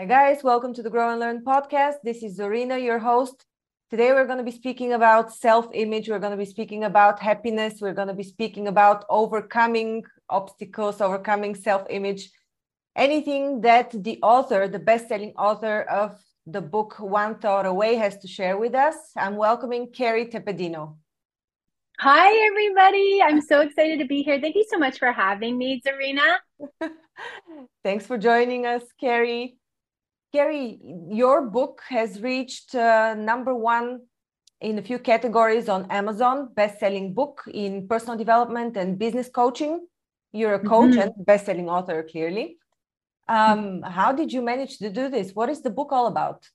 Hi, guys. Welcome to the Grow and Learn podcast. This is Zorina, your host. Today, we're going to be speaking about self image. We're going to be speaking about happiness. We're going to be speaking about overcoming obstacles, overcoming self image, anything that the author, the best selling author of the book One Thought Away, has to share with us. I'm welcoming Kerry Tepedino. Hi, everybody. I'm so excited to be here. Thank you so much for having me, Zarina. Thanks for joining us, Kerry. Kerry, your book has reached uh, number one in a few categories on Amazon, best-selling book in personal development and business coaching. You're a coach mm-hmm. and best-selling author, clearly. Um, how did you manage to do this? What is the book all about?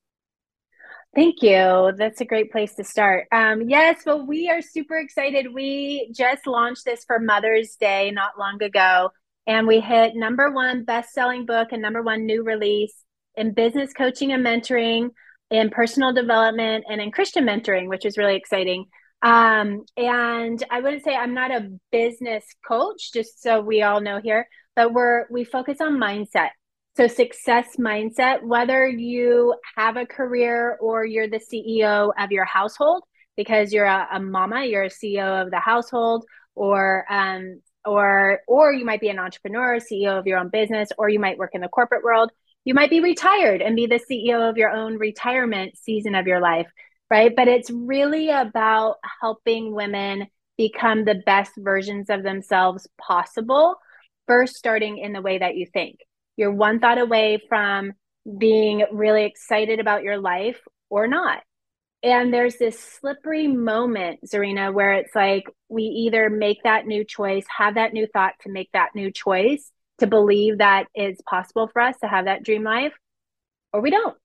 Thank you. That's a great place to start. Um, yes, well, we are super excited. We just launched this for Mother's Day not long ago, and we hit number one best-selling book and number one new release in business coaching and mentoring, in personal development, and in Christian mentoring, which is really exciting. Um, and I wouldn't say I'm not a business coach, just so we all know here, but we're we focus on mindset. So success mindset, whether you have a career or you're the CEO of your household, because you're a, a mama, you're a CEO of the household, or um, or or you might be an entrepreneur, CEO of your own business, or you might work in the corporate world you might be retired and be the CEO of your own retirement season of your life, right? But it's really about helping women become the best versions of themselves possible, first starting in the way that you think. You're one thought away from being really excited about your life or not. And there's this slippery moment, Zarina, where it's like we either make that new choice, have that new thought to make that new choice, to believe that it's possible for us to have that dream life or we don't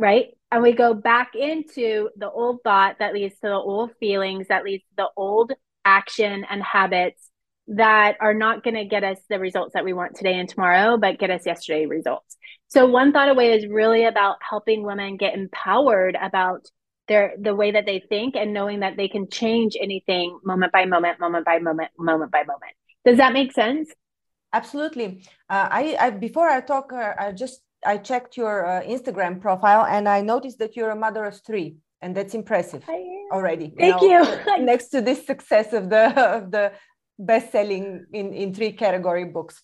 right? And we go back into the old thought that leads to the old feelings that leads to the old action and habits that are not going to get us the results that we want today and tomorrow but get us yesterday results. So one thought away is really about helping women get empowered about their the way that they think and knowing that they can change anything moment by moment moment by moment moment by moment. Does that make sense Absolutely. Uh, I, I, before I talk, uh, I just I checked your uh, Instagram profile and I noticed that you're a mother of three, and that's impressive already. Thank you. Know, you. next to this success of the of the best selling in in three category books.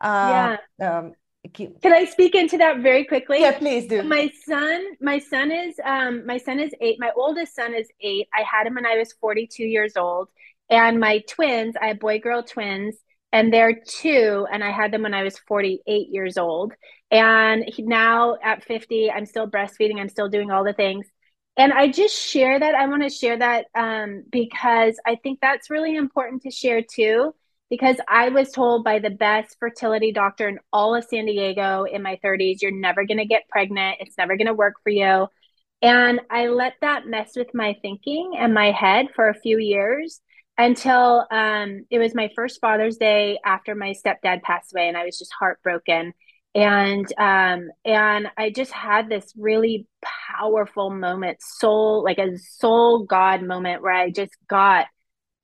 Uh, yeah. Um, can I speak into that very quickly? Yeah, please do. My son, my son is um, my son is eight. My oldest son is eight. I had him when I was 42 years old, and my twins, I have boy girl twins and they're two and i had them when i was 48 years old. And now at 50 i'm still breastfeeding i'm still doing all the things. And i just share that i want to share that um, because i think that's really important to share too because i was told by the best fertility doctor in all of san diego in my 30s you're never going to get pregnant it's never going to work for you. And i let that mess with my thinking and my head for a few years until um, it was my first Father's Day after my stepdad passed away, and I was just heartbroken. And um, and I just had this really powerful moment, soul like a soul God moment, where I just got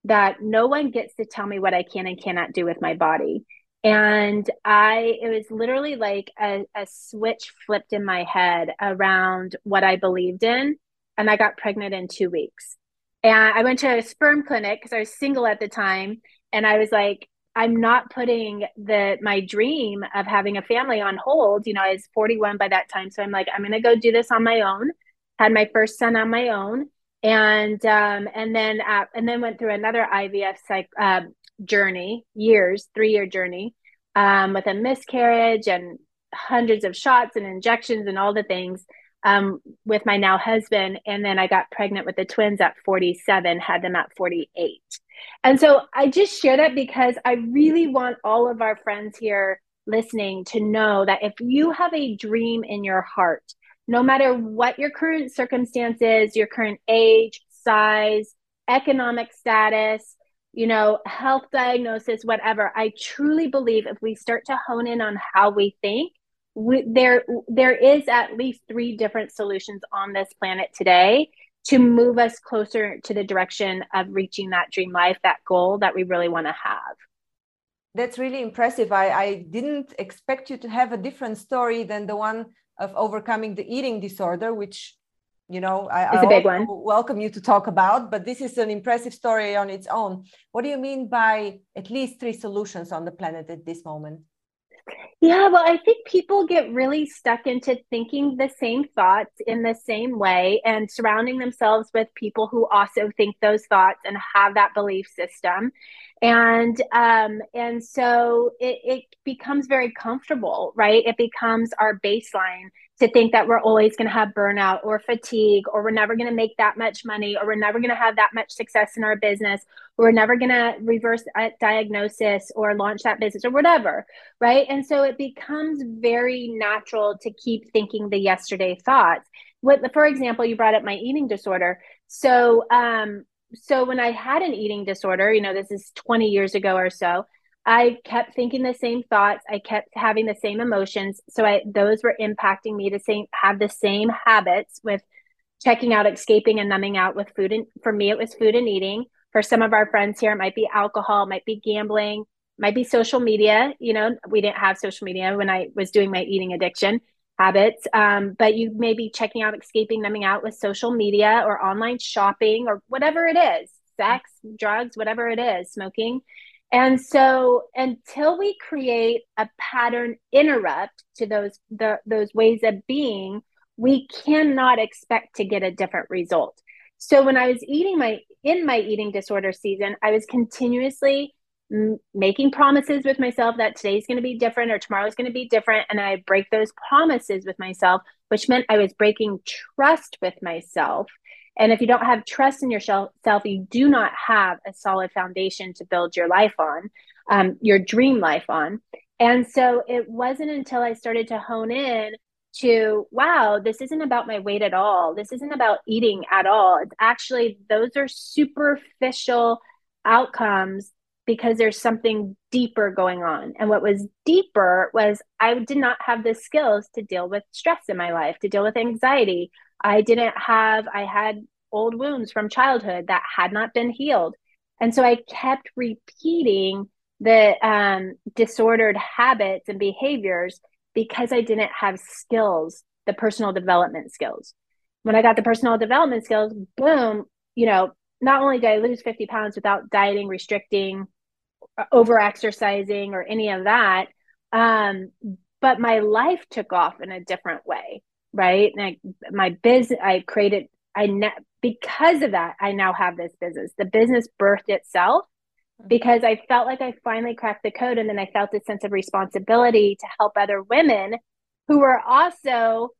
that no one gets to tell me what I can and cannot do with my body. And I, it was literally like a, a switch flipped in my head around what I believed in. And I got pregnant in two weeks. And I went to a sperm clinic because I was single at the time. And I was like, I'm not putting the my dream of having a family on hold. You know, I was 41 by that time. So I'm like, I'm gonna go do this on my own. Had my first son on my own. And um, and then uh, and then went through another IVF psych uh, journey, years, three year journey, um, with a miscarriage and hundreds of shots and injections and all the things um, with my now husband. And then I got pregnant with the twins at 47, had them at 48. And so I just share that because I really want all of our friends here listening to know that if you have a dream in your heart, no matter what your current circumstances, your current age, size, economic status, you know, health diagnosis, whatever, I truly believe if we start to hone in on how we think, we, there there is at least three different solutions on this planet today to move us closer to the direction of reaching that dream life that goal that we really want to have that's really impressive I, I didn't expect you to have a different story than the one of overcoming the eating disorder, which you know I, it's I a big one. welcome you to talk about. But this is an impressive story on its own. What do you mean by at least three solutions on the planet at this moment? Yeah, well, I think people get really stuck into thinking the same thoughts in the same way and surrounding themselves with people who also think those thoughts and have that belief system. And um, and so it, it becomes very comfortable, right? It becomes our baseline to think that we're always going to have burnout or fatigue or we're never going to make that much money or we're never going to have that much success in our business. Or we're never going to reverse a diagnosis or launch that business or whatever right? And so it becomes very natural to keep thinking the yesterday thoughts. For example you brought up my eating disorder. So um so when i had an eating disorder you know this is 20 years ago or so I kept thinking the same thoughts. I kept having the same emotions. So I those were impacting me to same have the same habits with checking out, escaping, and numbing out with food. And for me, it was food and eating. For some of our friends here, it might be alcohol, might be gambling, might be social media. You know, we didn't have social media when I was doing my eating addiction habits. Um, but you may be checking out, escaping, numbing out with social media or online shopping or whatever it is, sex, drugs, whatever it is, smoking. And so until we create a pattern interrupt to those the, those ways of being, we cannot expect to get a different result. So when I was eating my in my eating disorder season, I was continuously m- making promises with myself that today's going to be different or tomorrow's going to be different and I break those promises with myself, which meant I was breaking trust with myself and if you don't have trust in yourself, you do not have a solid foundation to build your life on, um, your dream life on. And so it wasn't until I started to hone in to, wow, this isn't about my weight at all. This isn't about eating at all. It's actually, those are superficial outcomes because there's something deeper going on. And what was deeper was I did not have the skills to deal with stress in my life, to deal with anxiety. I didn't have, I had old wounds from childhood that had not been healed. And so I kept repeating the um, disordered habits and behaviors because I didn't have skills, the personal development skills. When I got the personal development skills, boom, you know, not only did I lose 50 pounds without dieting, restricting, over exercising, or any of that, um, but my life took off in a different way, right? And I, my business, I created, I ne- because of that, I now have this business. The business birthed itself mm-hmm. because I felt like I finally cracked the code, and then I felt a sense of responsibility to help other women who were also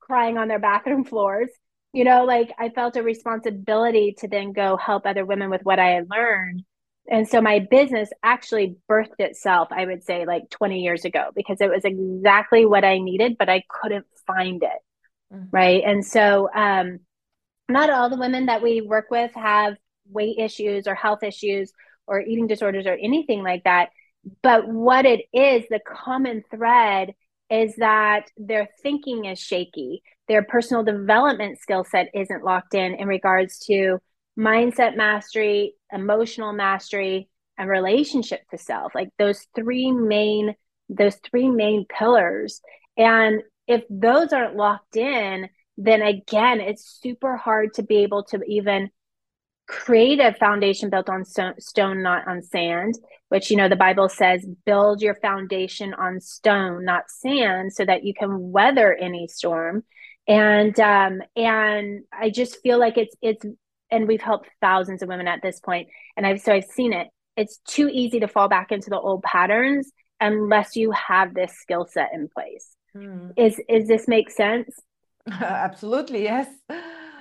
crying on their bathroom floors you know like i felt a responsibility to then go help other women with what i had learned and so my business actually birthed itself i would say like 20 years ago because it was exactly what i needed but i couldn't find it mm-hmm. right and so um not all the women that we work with have weight issues or health issues or eating disorders or anything like that but what it is the common thread is that their thinking is shaky their personal development skill set isn't locked in in regards to mindset mastery, emotional mastery, and relationship to self. Like those three main those three main pillars. And if those aren't locked in, then again, it's super hard to be able to even create a foundation built on stone, not on sand, which, you know, the Bible says, build your foundation on stone, not sand, so that you can weather any storm. And um and i just feel like it's it's and we've helped thousands of women at this point and i've so i've seen it. It's too easy to fall back into the old patterns unless you have this skill set in place hmm. is is this make sense absolutely yes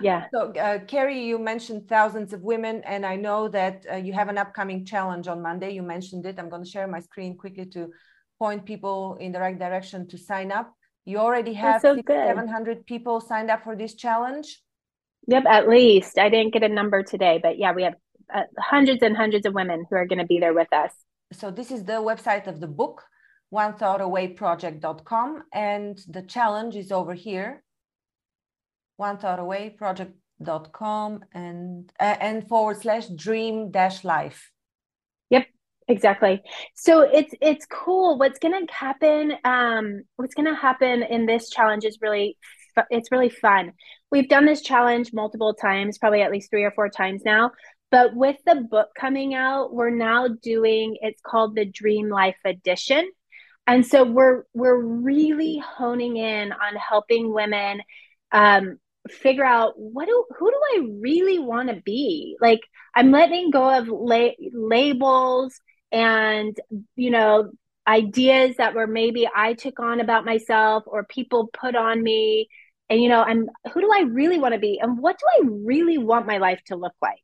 yeah so uh, kerry you mentioned thousands of women and i know that uh, you have an upcoming challenge on monday you mentioned it i'm going to share my screen quickly to point people in the right direction to sign up you already have so 700 people signed up for this challenge? Yep, at least. I didn't get a number today, but yeah, we have uh, hundreds and hundreds of women who are going to be there with us. So this is the website of the book, one thought away project.com and the challenge is over here. One thought away project.com and uh, and forward slash dream dash life. Yep. Exactly. So it's it's cool. What's to happen? Um, what's to happen in this challenge is really it's really fun. We've done this challenge multiple times, probably at least three or four times now. But with the book coming out, we're now doing it's called the Dream Life Edition. And so we're we're really honing in on helping women um, figure out what do who do I really want to be? Like I'm letting go of la- labels and you know ideas that were maybe I took on about myself or people put on me. And you know I'm who do I really want to be? And what do I really want my life to look like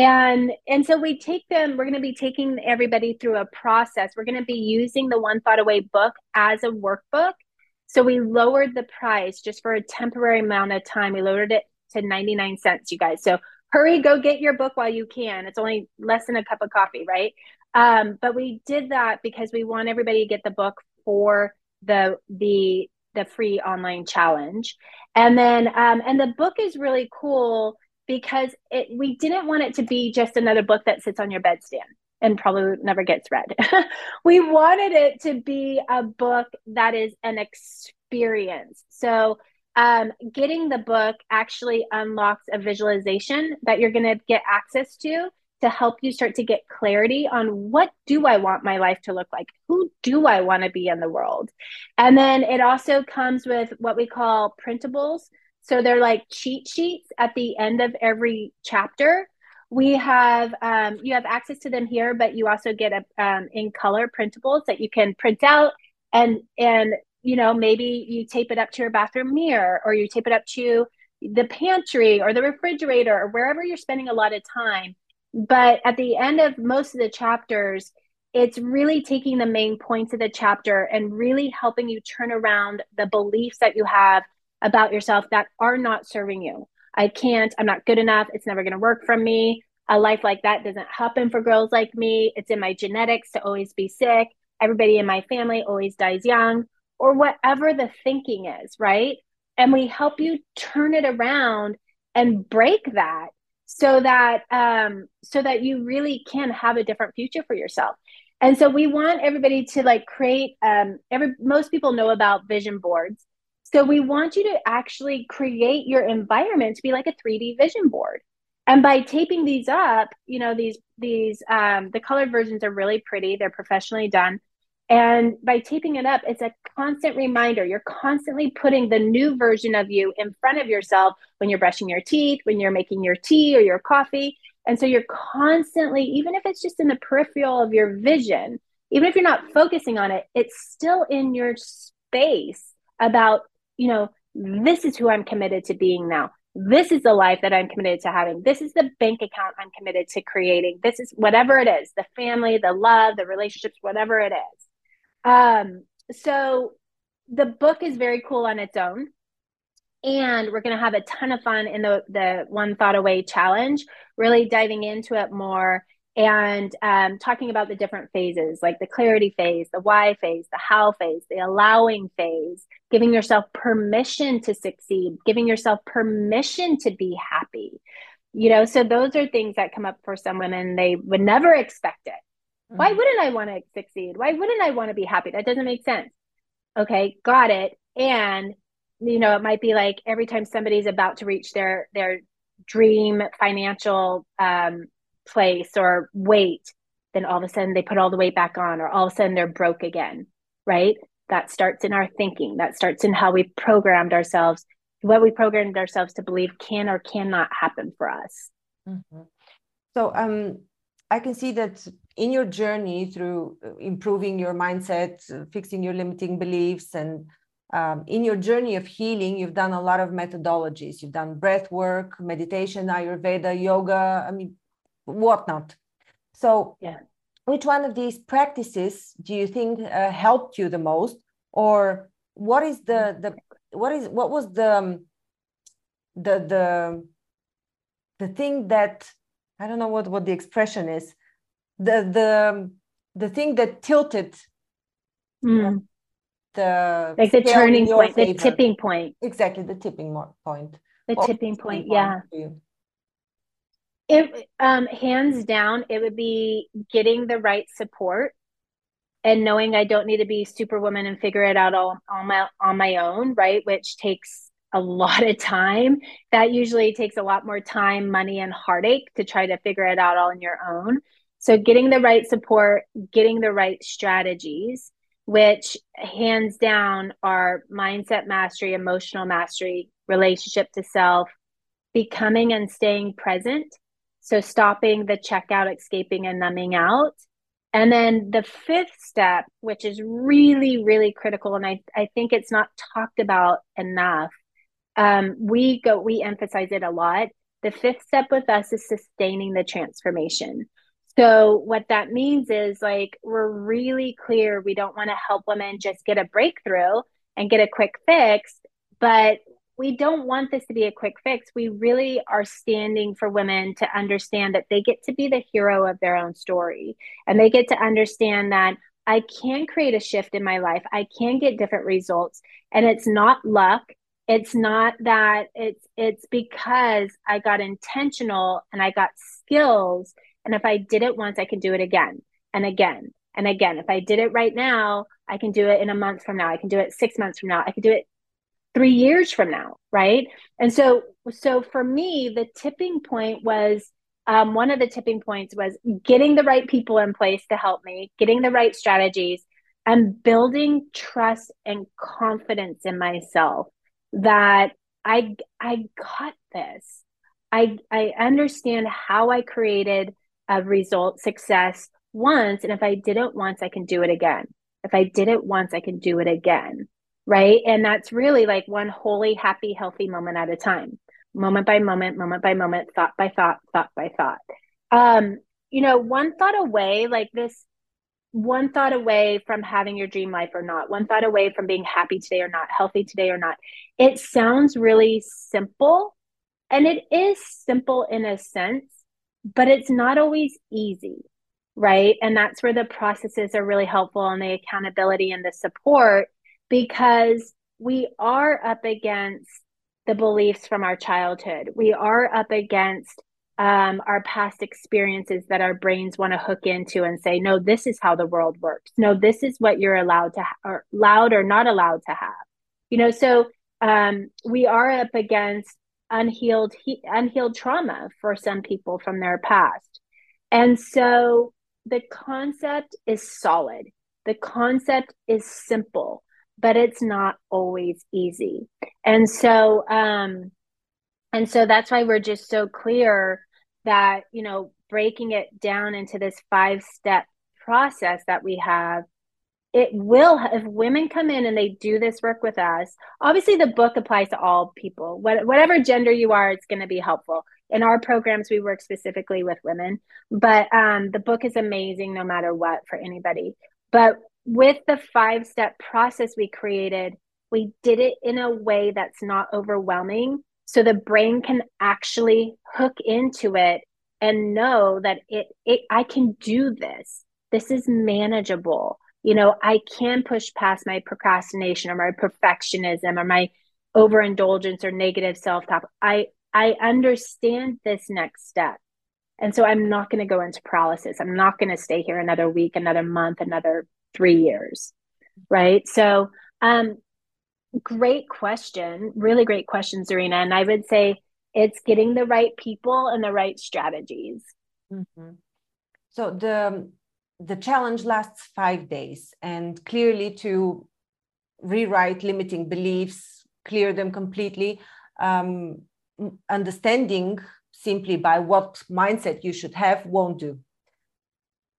and and so we take them we're going to be taking everybody through a process. We're going to be using the one thought away book as a workbook. So we lowered the price just for a temporary amount of time. We lowered it to 99 cents you guys. So hurry go get your book while you can. It's only less than a cup of coffee right? Um, but we did that because we want everybody to get the book for the the the free online challenge. And then um, and the book is really cool because it we didn't want it to be just another book that sits on your bedstand and probably never gets read. we wanted it to be a book that is an experience. So um, getting the book actually unlocks a visualization that you're going to get access to to help you start to get clarity on what do I want my life to look like? Who do I want to be in the world? And then it also comes with what we call printables. So they're like cheat sheets at the end of every chapter. We have um, you have access to them here, but you also get a um, in color printables that you can print out and and you know maybe you tape it up to your bathroom mirror or you tape it up to the pantry or the refrigerator or wherever you're spending a lot of time but at the end of most of the chapters, it's really taking the main points of the chapter and really helping you turn around the beliefs that you have about yourself that are not serving you. I can't, I'm not good enough, it's never going to work for me. A life like that doesn't happen for girls like me. It's in my genetics to always be sick. Everybody in my family always dies young, or whatever the thinking is, right? And we help you turn it around and break that so that um, so that you really can have a different future for yourself and so we want everybody to like create um, every most people know about vision boards so we want you to actually create your environment to be like a 3d vision board and by taping these up you know these these um, the colored versions are really pretty they're professionally done and by taping it up, it's a constant reminder. You're constantly putting the new version of you in front of yourself when you're brushing your teeth, when you're making your tea or your coffee. And so you're constantly, even if it's just in the peripheral of your vision, even if you're not focusing on it, it's still in your space about, you know, this is who I'm committed to being now. This is the life that I'm committed to having. This is the bank account I'm committed to creating. This is whatever it is the family, the love, the relationships, whatever it is. Um, so the book is very cool on its own. And we're going to have a ton of fun in the, the One Thought Away challenge, really diving into it more and um, talking about the different phases like the clarity phase, the why phase, the how phase, the allowing phase, giving yourself permission to succeed, giving yourself permission to be happy. You know, so those are things that come up for some women. They would never expect it. Why mm-hmm. wouldn't I want to succeed? Why wouldn't I want to be happy? That doesn't make sense. Okay, got it. And you know, it might be like every time somebody's about to reach their their dream financial um, place or weight, then all of a sudden they put all the weight back on, or all of a sudden they're broke again, right? That starts in our thinking. That starts in how we programmed ourselves, what we programmed ourselves to believe can or cannot happen for us. Mm-hmm. So, um, I can see that in your journey through uh, improving your mindset, fixing your limiting beliefs, and um, in your journey of healing, you've done a lot of methodologies. You've done breath work, meditation, Ayurveda, yoga, I mean, whatnot. So, yeah. which one of these practices do you think uh, helped you the most, or what is the the what is what was the um, the the the thing that I don't know what what the expression is. The the the thing that tilted mm. the like the turning point, favor. the tipping point. Exactly, the tipping point. The what tipping point, yeah. It um hands down it would be getting the right support and knowing I don't need to be superwoman and figure it out all on my on my own, right? Which takes a lot of time. That usually takes a lot more time, money, and heartache to try to figure it out all on your own. So getting the right support, getting the right strategies, which hands down are mindset mastery, emotional mastery, relationship to self, becoming and staying present. So stopping the checkout, escaping, and numbing out and then the fifth step, which is really, really critical, and I, I think it's not talked about enough. Um, we go, we emphasize it a lot. The fifth step with us is sustaining the transformation. So what that means is like we're really clear we don't want to help women just get a breakthrough and get a quick fix, but we don't want this to be a quick fix. We really are standing for women to understand that they get to be the hero of their own story and they get to understand that I can create a shift in my life. I can get different results and it's not luck. It's not that it's it's because I got intentional and I got skills and if I did it once I can do it again and again and again. If I did it right now, I can do it in a month from now. I can do it 6 months from now. I can do it three years from now right? And so so for me the tipping point was um, one of the tipping points was getting the right people in place to help me getting the right strategies and building trust and confidence in myself that i i got this. I i understand how i created a result success once and if i did it once i can do it again. If i did it once i can do it again right? And that's really like one holy, happy, healthy moment at a time, moment by moment, moment by moment, thought by thought, thought by thought. Um, you know, one thought away, like this, one thought away from having your dream life or not, one thought away from being happy today or not, healthy today or not. It sounds really simple, and it is simple in a sense, but it's not always easy right? And that's where the processes are really helpful and the accountability and the support because we are up against the beliefs from our childhood. We are up against um, our past experiences that our brains want to hook into and say, no, this is how the world works. No, this is what you're allowed to, ha- or allowed or not allowed to have. You know, so um, we are up against unhealed he- unhealed trauma for some people from their past, and so the concept is solid. The concept is simple but it's not always easy. And so, um, and so that's why we're just so clear that, you know, breaking it down into this five step process that we have it will if women come in and they do this work with us obviously the book applies to all people. What, whatever gender you are it's going to be helpful. In our programs we work specifically with women but um, the book is amazing no matter what for anybody. But with the five step process we created, we did it in a way that's not overwhelming. So the brain can actually hook into it and know that it, it I can do this. This is manageable. You know, I can push past my procrastination or my perfectionism or my overindulgence or negative self-talk. I I understand this next step. And so I'm not going to go into paralysis. I'm not going to stay here another week, another month, another three years right so um great question really great question Serena. and I would say it's getting the right people and the right strategies mm-hmm. so the the challenge lasts five days and clearly to rewrite limiting beliefs clear them completely um, understanding simply by what mindset you should have won't do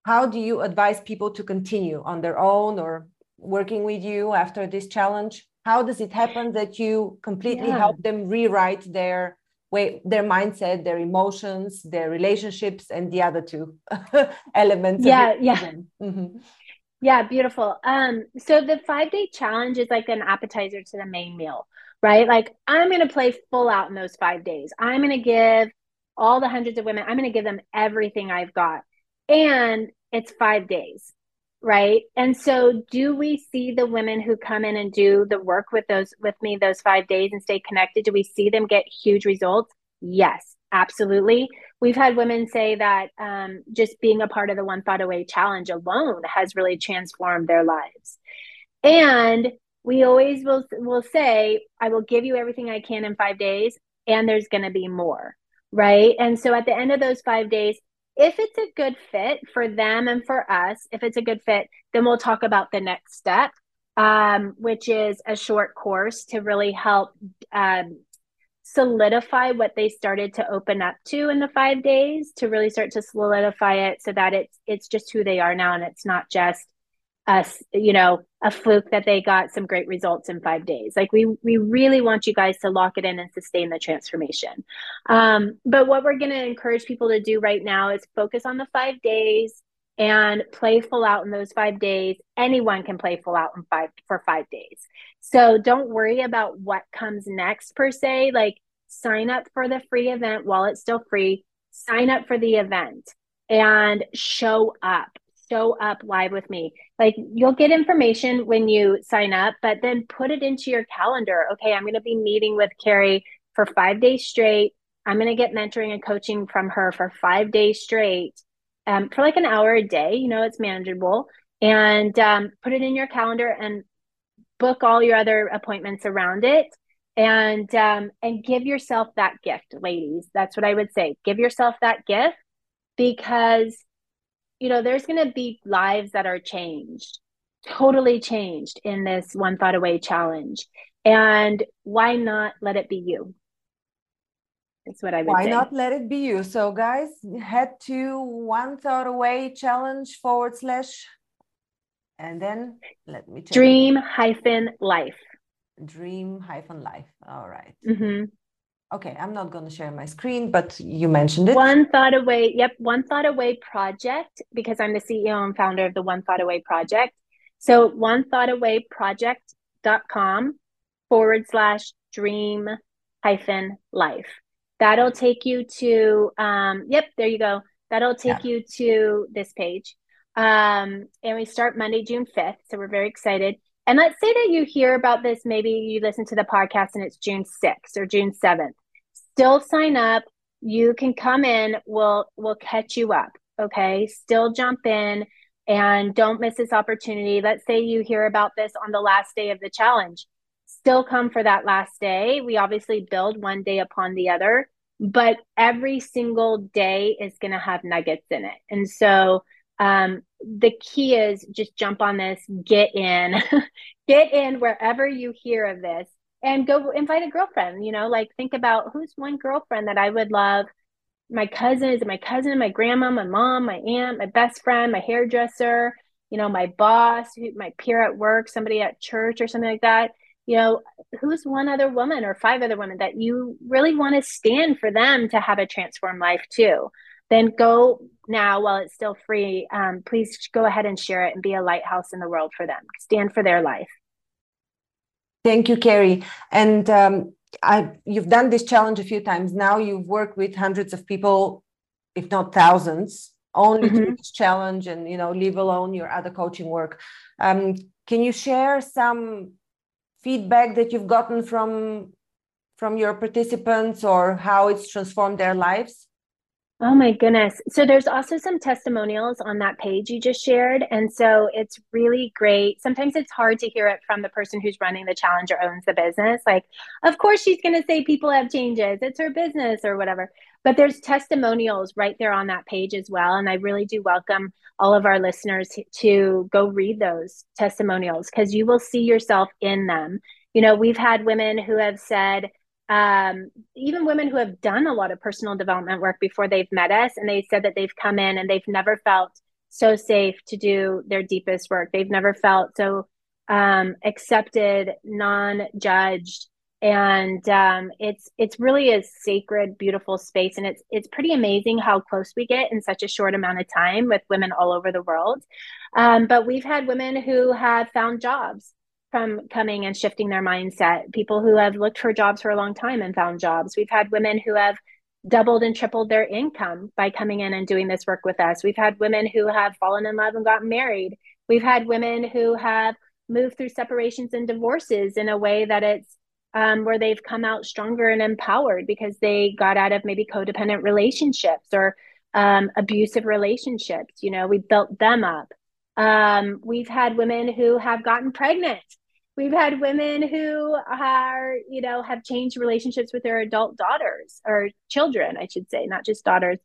how do you advise people to continue on their own or working with you after this challenge? How does it happen that you completely yeah. help them rewrite their way their mindset their emotions their relationships and the other two elements yeah yeah. Mm-hmm. yeah beautiful. Um so the five day challenge is like an appetizer to the main meal right? Like i'm going to play full out in those five days. I'm going to give all the hundreds of women i'm going to give them everything i've got and it's five days right and so do we see the women who come in and do the work with those with me those five days and stay connected do we see them get huge results yes Absolutely. We've had women say that um, just being a part of the One Thought Away challenge alone has really transformed their lives. And we always will will say, I will give you everything I can in five days, and there's going to be more, right? And so at the end of those five days, if it's a good fit for them and for us, if it's a good fit, then we'll talk about the next step, um, which is a short course to really help um, solidify what they started to open up to in the five days to really start to solidify it so that it's it's just who they are now and it's not just us you know a fluke that they got some great results in five days. Like we we really want you guys to lock it in and sustain the transformation. Um, but what we're going to encourage people to do right now is focus on the five days and play full out in those five days. Anyone can play full out in five for five days. So don't worry about what comes next per se. Like sign up for the free event while it's still free. Sign up for the event and show up show up live with me. Like you'll get information when you sign up, but then put it into your calendar. Okay, I'm going to be meeting with Kerry for five days straight. I'm going to get mentoring and coaching from her for five days straight um, for like an hour a day. You know, it's manageable. And um, put it in your calendar and book all your other appointments around it and um, and give yourself that gift ladies that's what i would say give yourself that gift because you know, there's going to be lives that are changed, totally changed in this One Thought Away challenge. And why not let it be you? That's what I would Why say. not let it be you? So, guys, head to One Thought Away challenge forward slash, and then let me dream hyphen life. Dream hyphen life. All right. mm-hmm. Okay, I'm not going to share my screen, but you mentioned it. One Thought Away. Yep, One Thought Away project because I'm the CEO and founder of the One Thought Away project. So one thought away project.com forward slash dream hyphen life. That'll take you to um yep, there you go. That'll take yeah. you to this page. Um and we start Monday, June 5th. So we're very excited. And let's say that you hear about this, maybe you listen to the podcast and it's June 6th or June 7th still sign up. You can come in. We'll we'll catch you up. Okay. Still jump in and don't miss this opportunity. Let's say you hear about this on the last day of the challenge. Still come for that last day. We obviously build one day upon the other, but every single day is going to have nuggets in it. And so um, the key is just jump on this, get in, get in wherever you hear of this and go invite a girlfriend you know like think about who's one girlfriend that i would love. My cousin cousins my cousin my grandma my mom my aunt my best friend my hairdresser you know my boss my peer at work somebody at church or something like that. You know who's one other woman or five other women that you really want to stand for them to have a transformed life too? Then go now while it's still free um, please go ahead and share it and be a lighthouse in the world for them. Stand for their life Thank you, Kerry. And um, I, you've done this challenge a few times now. You've worked with hundreds of people, if not thousands, only mm-hmm. through this challenge, and you know, leave alone your other coaching work. Um, can you share some feedback that you've gotten from from your participants, or how it's transformed their lives? Oh my goodness. So there's also some testimonials on that page you just shared. And so it's really great. Sometimes it's hard to hear it from the person who's running the challenge or owns the business. Like, of course, she's going to say people have changes, it's her business or whatever. But there's testimonials right there on that page as well. And I really do welcome all of our listeners to go read those testimonials because you will see yourself in them. You know, we've had women who have said, um, even women who have done a lot of personal development work before they've met us and they said that they've come in and they've never felt so safe to do their deepest work. They've never felt so um, accepted non-judged and um, it's it's really a sacred beautiful space and it's it's pretty amazing how close we get in such a short amount of time with women all over the world. Um, but we've had women who have found jobs from coming and shifting their mindset, people who have looked for jobs for a long time and found jobs. We've had women who have doubled and tripled their income by coming in and doing this work with us. We've had women who have fallen in love and gotten married. We've had women who have moved through separations and divorces in a way that it's um, where they've come out stronger and empowered because they got out of maybe codependent relationships or um, abusive relationships. You know, we built them up. Um, we've had women who have gotten pregnant. We've had women who are, you know, have changed relationships with their adult daughters or children, I should say, not just daughters.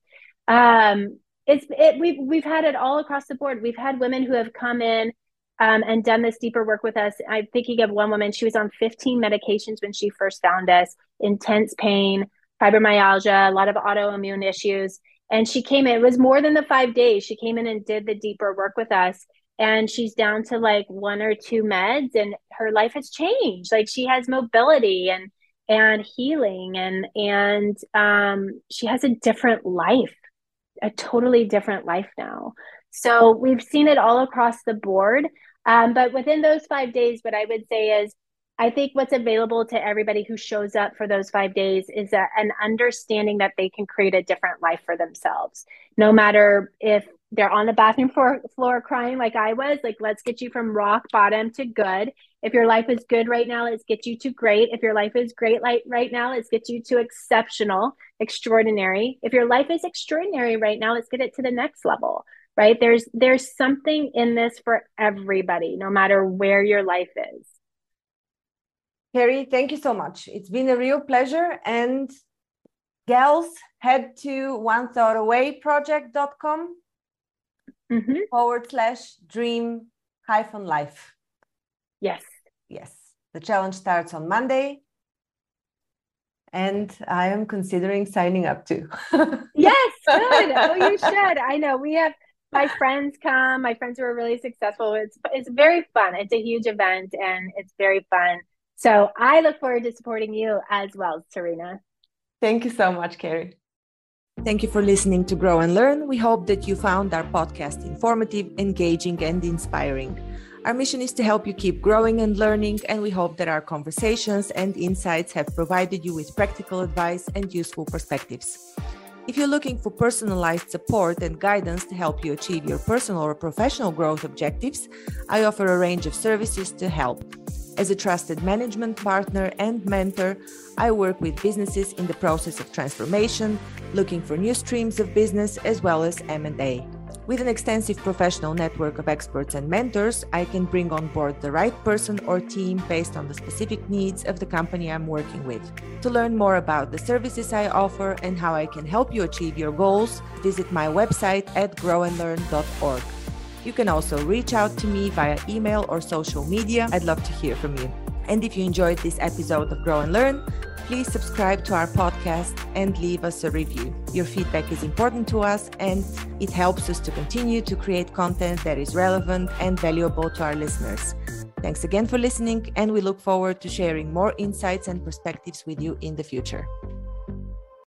Um, it's it we've we've had it all across the board. We've had women who have come in um, and done this deeper work with us. I'm thinking of one woman, she was on 15 medications when she first found us, intense pain, fibromyalgia, a lot of autoimmune issues. And she came in, it was more than the five days. She came in and did the deeper work with us. And she's down to like one or two meds, and her life has changed. Like she has mobility and and healing and and um, she has a different life a totally different life now so we've seen it all across the board um, but within those five days, what I would say is, I think what's available to everybody who shows up for those five days is a, an understanding that they can create a different life for themselves. No matter if they're on the bathroom floor, floor crying like I was, like, let's get you from rock bottom to good. If your life is good right now, let's get you to great. If your life is great like right now, let's get you to exceptional, extraordinary. If your life is extraordinary right now, let's get it to the next level right there's there's something in this for everybody no matter where your life is kerry thank you so much it's been a real pleasure and gals head to one thought away project.com mm-hmm. forward slash dream hyphen life yes yes the challenge starts on monday and I am considering signing up too. yes, good. Oh, you should. I know we have my friends come, my friends who are really successful. It's it's very fun. It's a huge event and it's very fun. So I look forward to supporting you as well, Serena. Thank you so much, Kerry. Thank you for listening to Grow and Learn. We hope that you found our podcast informative, engaging, and inspiring. Our mission is to help you keep growing and learning, and we hope that our conversations and insights have provided you with practical advice and useful perspectives. If you're looking for personalized support and guidance to help you achieve your personal or professional growth objectives, I offer a range of services to help. As a trusted management partner and mentor, I work with businesses in the process of transformation, looking for new streams of business as well as M&A. With an extensive professional network of experts and mentors, I can bring on board the right person or team based on the specific needs of the company I'm working with. To learn more about the services I offer and how I can help you achieve your goals, visit my website at growandlearn.org. You can also reach out to me via email or social media. I'd love to hear from you. And if you enjoyed this episode of Grow and Learn, please subscribe to our podcast and leave us a review. Your feedback is important to us and it helps us to continue to create content that is relevant and valuable to our listeners. Thanks again for listening, and we look forward to sharing more insights and perspectives with you in the future.